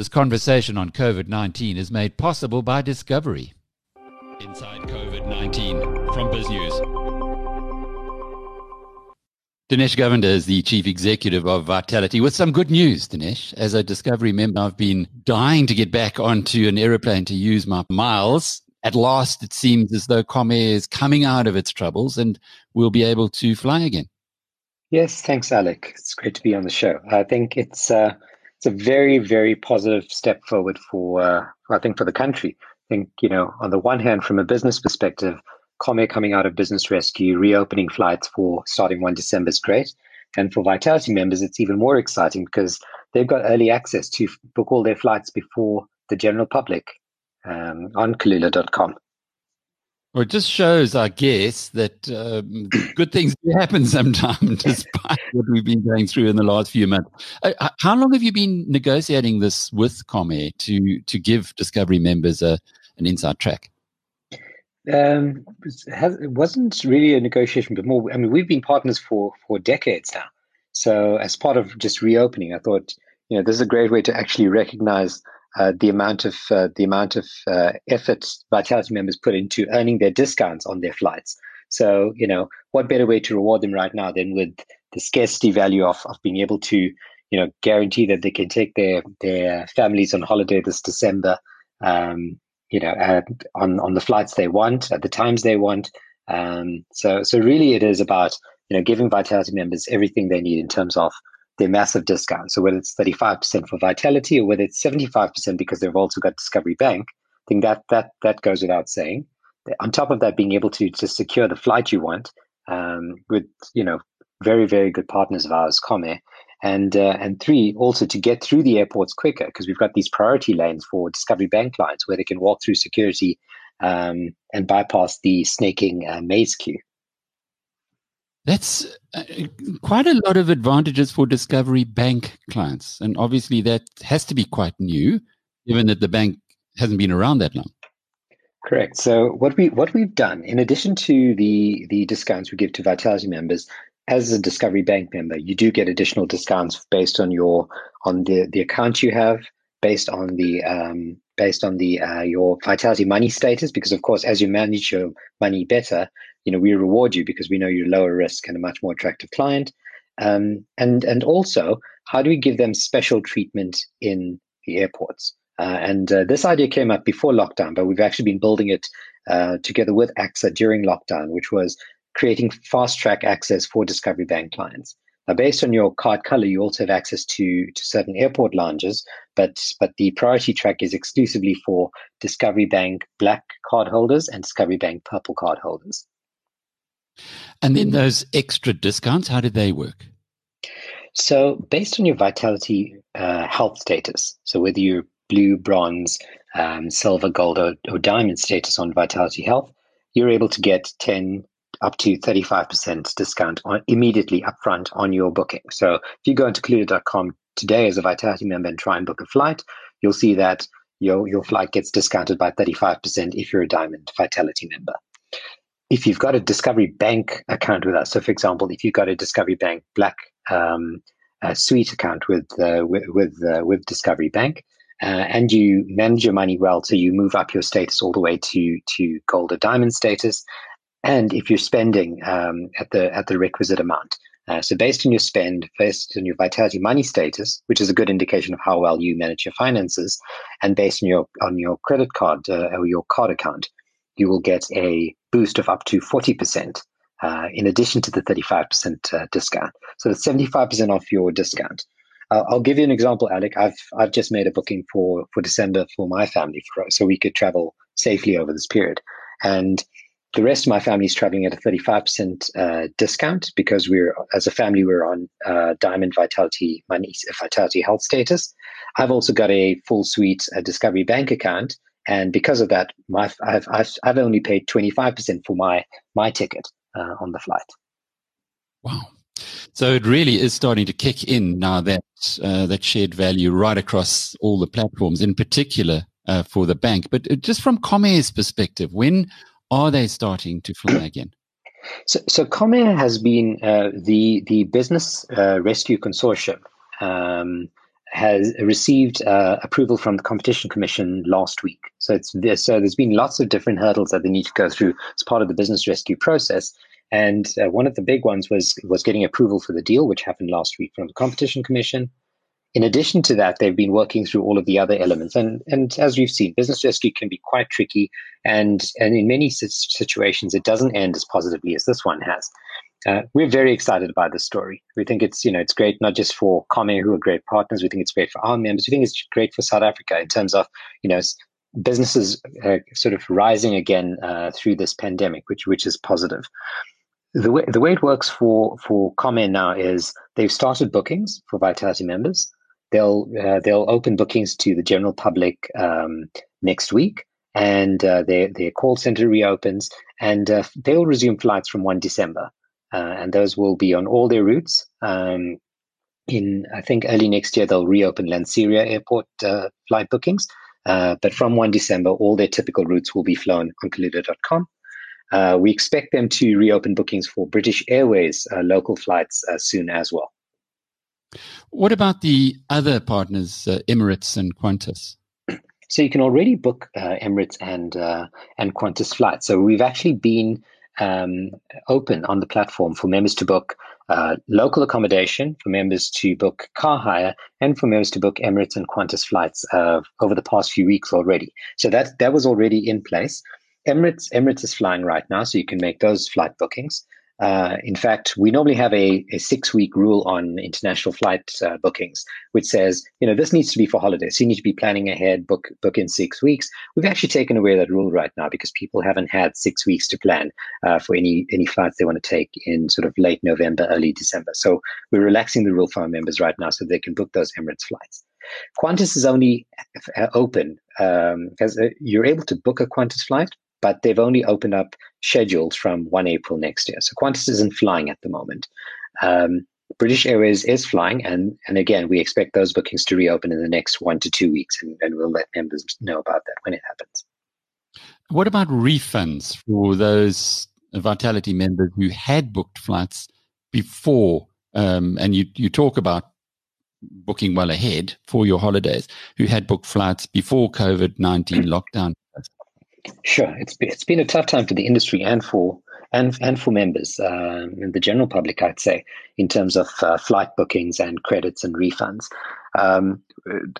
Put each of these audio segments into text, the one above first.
This conversation on COVID 19 is made possible by Discovery. Inside COVID 19 from BizNews. Dinesh Govender is the chief executive of Vitality with some good news, Dinesh. As a Discovery member, I've been dying to get back onto an aeroplane to use my miles. At last, it seems as though Comair is coming out of its troubles and we'll be able to fly again. Yes, thanks, Alec. It's great to be on the show. I think it's uh, it's a very, very positive step forward for, uh, I think, for the country. I think, you know, on the one hand, from a business perspective, Comair coming out of business rescue, reopening flights for starting 1 December is great. And for Vitality members, it's even more exciting because they've got early access to book all their flights before the general public um, on Kulula.com. Well, it just shows, I guess, that um, good things do happen sometimes, despite what we've been going through in the last few months. Uh, how long have you been negotiating this with Comair to to give Discovery members a an inside track? Um, it wasn't really a negotiation, but more. I mean, we've been partners for for decades now. So, as part of just reopening, I thought, you know, this is a great way to actually recognize uh, the amount of uh, the amount of uh, effort Vitality members put into earning their discounts on their flights. So you know what better way to reward them right now than with the scarcity value of of being able to you know guarantee that they can take their their families on holiday this December. Um, you know, on on the flights they want at the times they want. Um, so so really, it is about you know giving Vitality members everything they need in terms of their massive discount. So whether it's 35% for Vitality or whether it's 75% because they've also got Discovery Bank, I think that that that goes without saying. On top of that, being able to to secure the flight you want um, with you know very very good partners of ours, Comair, and uh, and three also to get through the airports quicker because we've got these priority lanes for Discovery Bank clients where they can walk through security um, and bypass the snaking uh, maze queue. That's uh, quite a lot of advantages for Discovery Bank clients. And obviously, that has to be quite new, given that the bank hasn't been around that long. Correct. So what we what we've done, in addition to the the discounts we give to Vitality members, as a Discovery Bank member, you do get additional discounts based on your on the the account you have, based on the um, based on the uh, your Vitality money status. Because of course, as you manage your money better, you know, we reward you because we know you're lower risk and a much more attractive client. Um, and and also, how do we give them special treatment in the airports? Uh, and uh, this idea came up before lockdown, but we've actually been building it uh, together with ACSA during lockdown, which was creating fast track access for Discovery Bank clients. Now, based on your card color, you also have access to, to certain airport lounges, but but the priority track is exclusively for Discovery Bank Black card holders and Discovery Bank Purple card holders. And then those extra discounts, how did they work? So, based on your vitality uh, health status, so whether you're blue, bronze, um, silver, gold, or, or, diamond status on Vitality Health, you're able to get 10 up to 35% discount on, immediately upfront on your booking. So, if you go into Kulula.com today as a Vitality member and try and book a flight, you'll see that your, your flight gets discounted by 35% if you're a diamond Vitality member if you've got a Discovery Bank account with us, so for example, if you've got a Discovery Bank Black um, Suite account with uh, with with, uh, with, Discovery Bank, uh, and you manage your money well, so you move up your status all the way to to gold or diamond status, and if you're spending um, at the at the requisite amount. Uh, so based on your spend, based on your vitality money status, which is a good indication of how well you manage your finances, and based on your on your credit card uh, or your card account, you will get a boost of up to 40% uh, in addition to the 35% uh, discount. So that's 75% off your discount. Uh, I'll give you an example, Alec. I've I've just made a booking for for December for my family, for, so we could travel safely over this period, and the rest of my family is traveling at a 35% uh, discount because we're as a family we're on uh, Diamond Vitality Money Vitality Health status. I've also got a full suite Discovery Bank account and because of that, my I've I've, I've only paid twenty five percent for my my ticket uh, on the flight. Wow. So it really is starting to kick in now that uh, that shared value right across all the platforms, in particular uh, for the bank. But uh, just from Comair's perspective, when are they starting to fly again? So, so Comair has been uh, the the business uh, rescue consortium um, has received uh, approval from the Competition Commission last week. So it's so there's been lots of different hurdles that they need to go through as part of the business rescue process. And uh, one of the big ones was was getting approval for the deal, which happened last week from the Competition Commission. In addition to that, they've been working through all of the other elements, and and as we've seen, business rescue can be quite tricky, and and in many situations, it doesn't end as positively as this one has. Uh, we're very excited about this story. We think it's you know it's great not just for Comair who are great partners. We think it's great for our members. We think it's great for South Africa in terms of you know businesses uh, sort of rising again uh, through this pandemic, which which is positive. The way the way it works for for Comair now is they've started bookings for Vitality members. They'll uh, they'll open bookings to the general public um, next week, and uh, their their call center reopens, and they'll resume flights from one December and those will be on all their routes. Um, in I think early next year they'll reopen Lanseria Airport uh, flight bookings, uh, but from one December all their typical routes will be flown on Kulula.com. Uh, we expect them to reopen bookings for British Airways uh, local flights uh, soon as well. What about the other partners, Emirates and Qantas? So you can already book Emirates and and Qantas flights. So we've actually been um, open on the platform for members to book uh, local accommodation, for members to book car hire, and for members to book Emirates and Qantas flights uh, over the past few weeks already. So that that was already in place. Emirates Emirates is flying right now, so you can make those flight bookings. Uh, in fact, we normally have a, a six week rule on international flight uh, bookings, which says, you know, this needs to be for holidays. So you need to be planning ahead, book, book in six weeks. We've actually taken away that rule right now because people haven't had six weeks to plan uh, for any, any flights they want to take in sort of late November, early December. So we're relaxing the rule for our members right now so they can book those Emirates flights. Qantas is only uh, open um, because uh, you're able to book a Qantas flight, but they've only opened up schedules from 1 April next year. So Qantas isn't flying at the moment. Um, British Airways is flying, and, and again, we expect those bookings to reopen in the next one to two weeks, and, and we'll let members know about that when it happens. What about refunds for those Vitality members who had booked flights before? Um, and you, you talk about booking well ahead for your holidays, who had booked flights before COVID 19 lockdown Sure, it's it's been a tough time for the industry and for and and for members um, and the general public, I'd say, in terms of uh, flight bookings and credits and refunds. Um,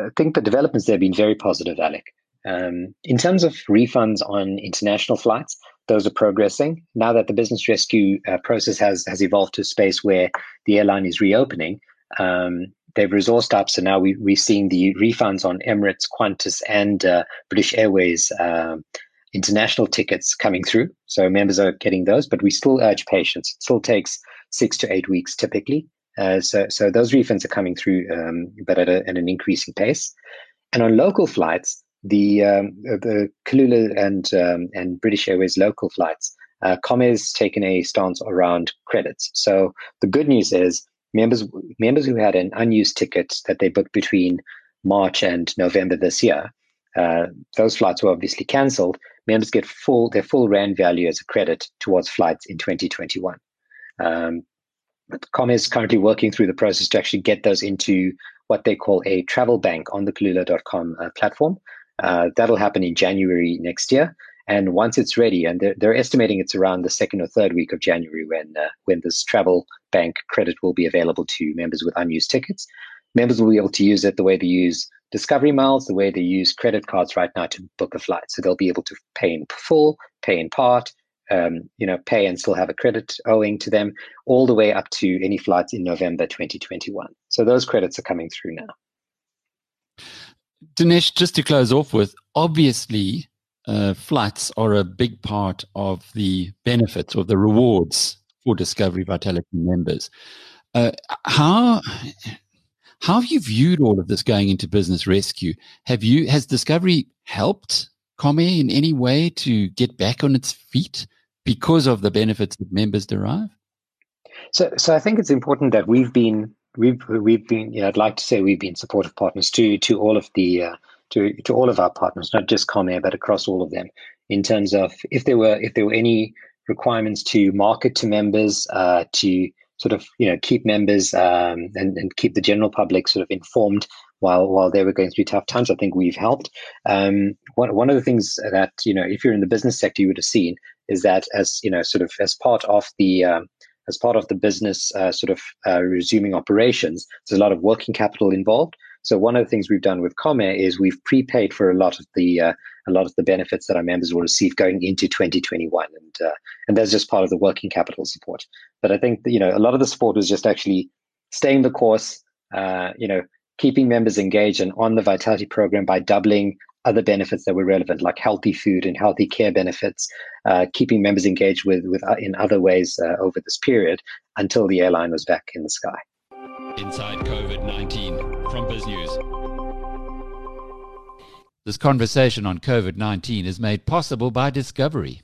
I think the developments there have been very positive, Alec. Um, in terms of refunds on international flights, those are progressing. Now that the business rescue uh, process has has evolved to a space where the airline is reopening, um, they've resourced up. So now we, we're seeing the refunds on Emirates, Qantas, and uh, British Airways um, international tickets coming through. So members are getting those, but we still urge patience. It still takes six to eight weeks typically. Uh, so, so those refunds are coming through, um, but at, a, at, an increasing pace. And on local flights, the um, the Kulula and um, and British Airways local flights, uh, has taken a stance around credits. So the good news is members members who had an unused ticket that they booked between March and November this year, uh, those flights were obviously cancelled. Members get full their full rand value as a credit towards flights in 2021. Um, Comair is currently working through the process to actually get those into what they call a travel bank on the Kulula.com uh, platform. Uh, that'll happen in January next year. And once it's ready, and they're, they're estimating it's around the second or third week of January when uh, when this travel bank credit will be available to members with unused tickets. Members will be able to use it the way they use Discovery Miles, the way they use credit cards right now to book a flight. So they'll be able to pay in full, pay in part, um, you know, pay and still have a credit owing to them, all the way up to any flights in November 2021. So those credits are coming through now. Dinesh, just to close off with, obviously uh, flights are a big part of the benefits or the rewards for Discovery Vitality members. Uh, how how have you viewed all of this going into business rescue? Have you has Discovery helped Comair in any way to get back on its feet because of the benefits that members derive? So, so I think it's important that we've been we've we've been. Know, I'd like to say we've been supportive partners to to all of the uh, to to all of our partners, not just Comair, but across all of them, in terms of if there were if there were any requirements to market to members, uh, to sort of you know keep members um, and, and keep the general public sort of informed while while they were going through tough times. I think we've helped. Um, one one of the things that you know, if you're in the business sector, you would have seen is that as you know, sort of as part of the um, as part of the business uh, sort of uh, resuming operations, there's a lot of working capital involved. So one of the things we've done with Comair is we've prepaid for a lot of the uh, a lot of the benefits that our members will receive going into 2021, and uh, and that's just part of the working capital support. But I think you know a lot of the support was just actually staying the course, uh, you know, keeping members engaged and on the Vitality program by doubling other benefits that were relevant, like healthy food and healthy care benefits, uh, keeping members engaged with, with uh, in other ways uh, over this period until the airline was back in the sky. Inside COVID 19 from BizNews. This conversation on COVID 19 is made possible by Discovery.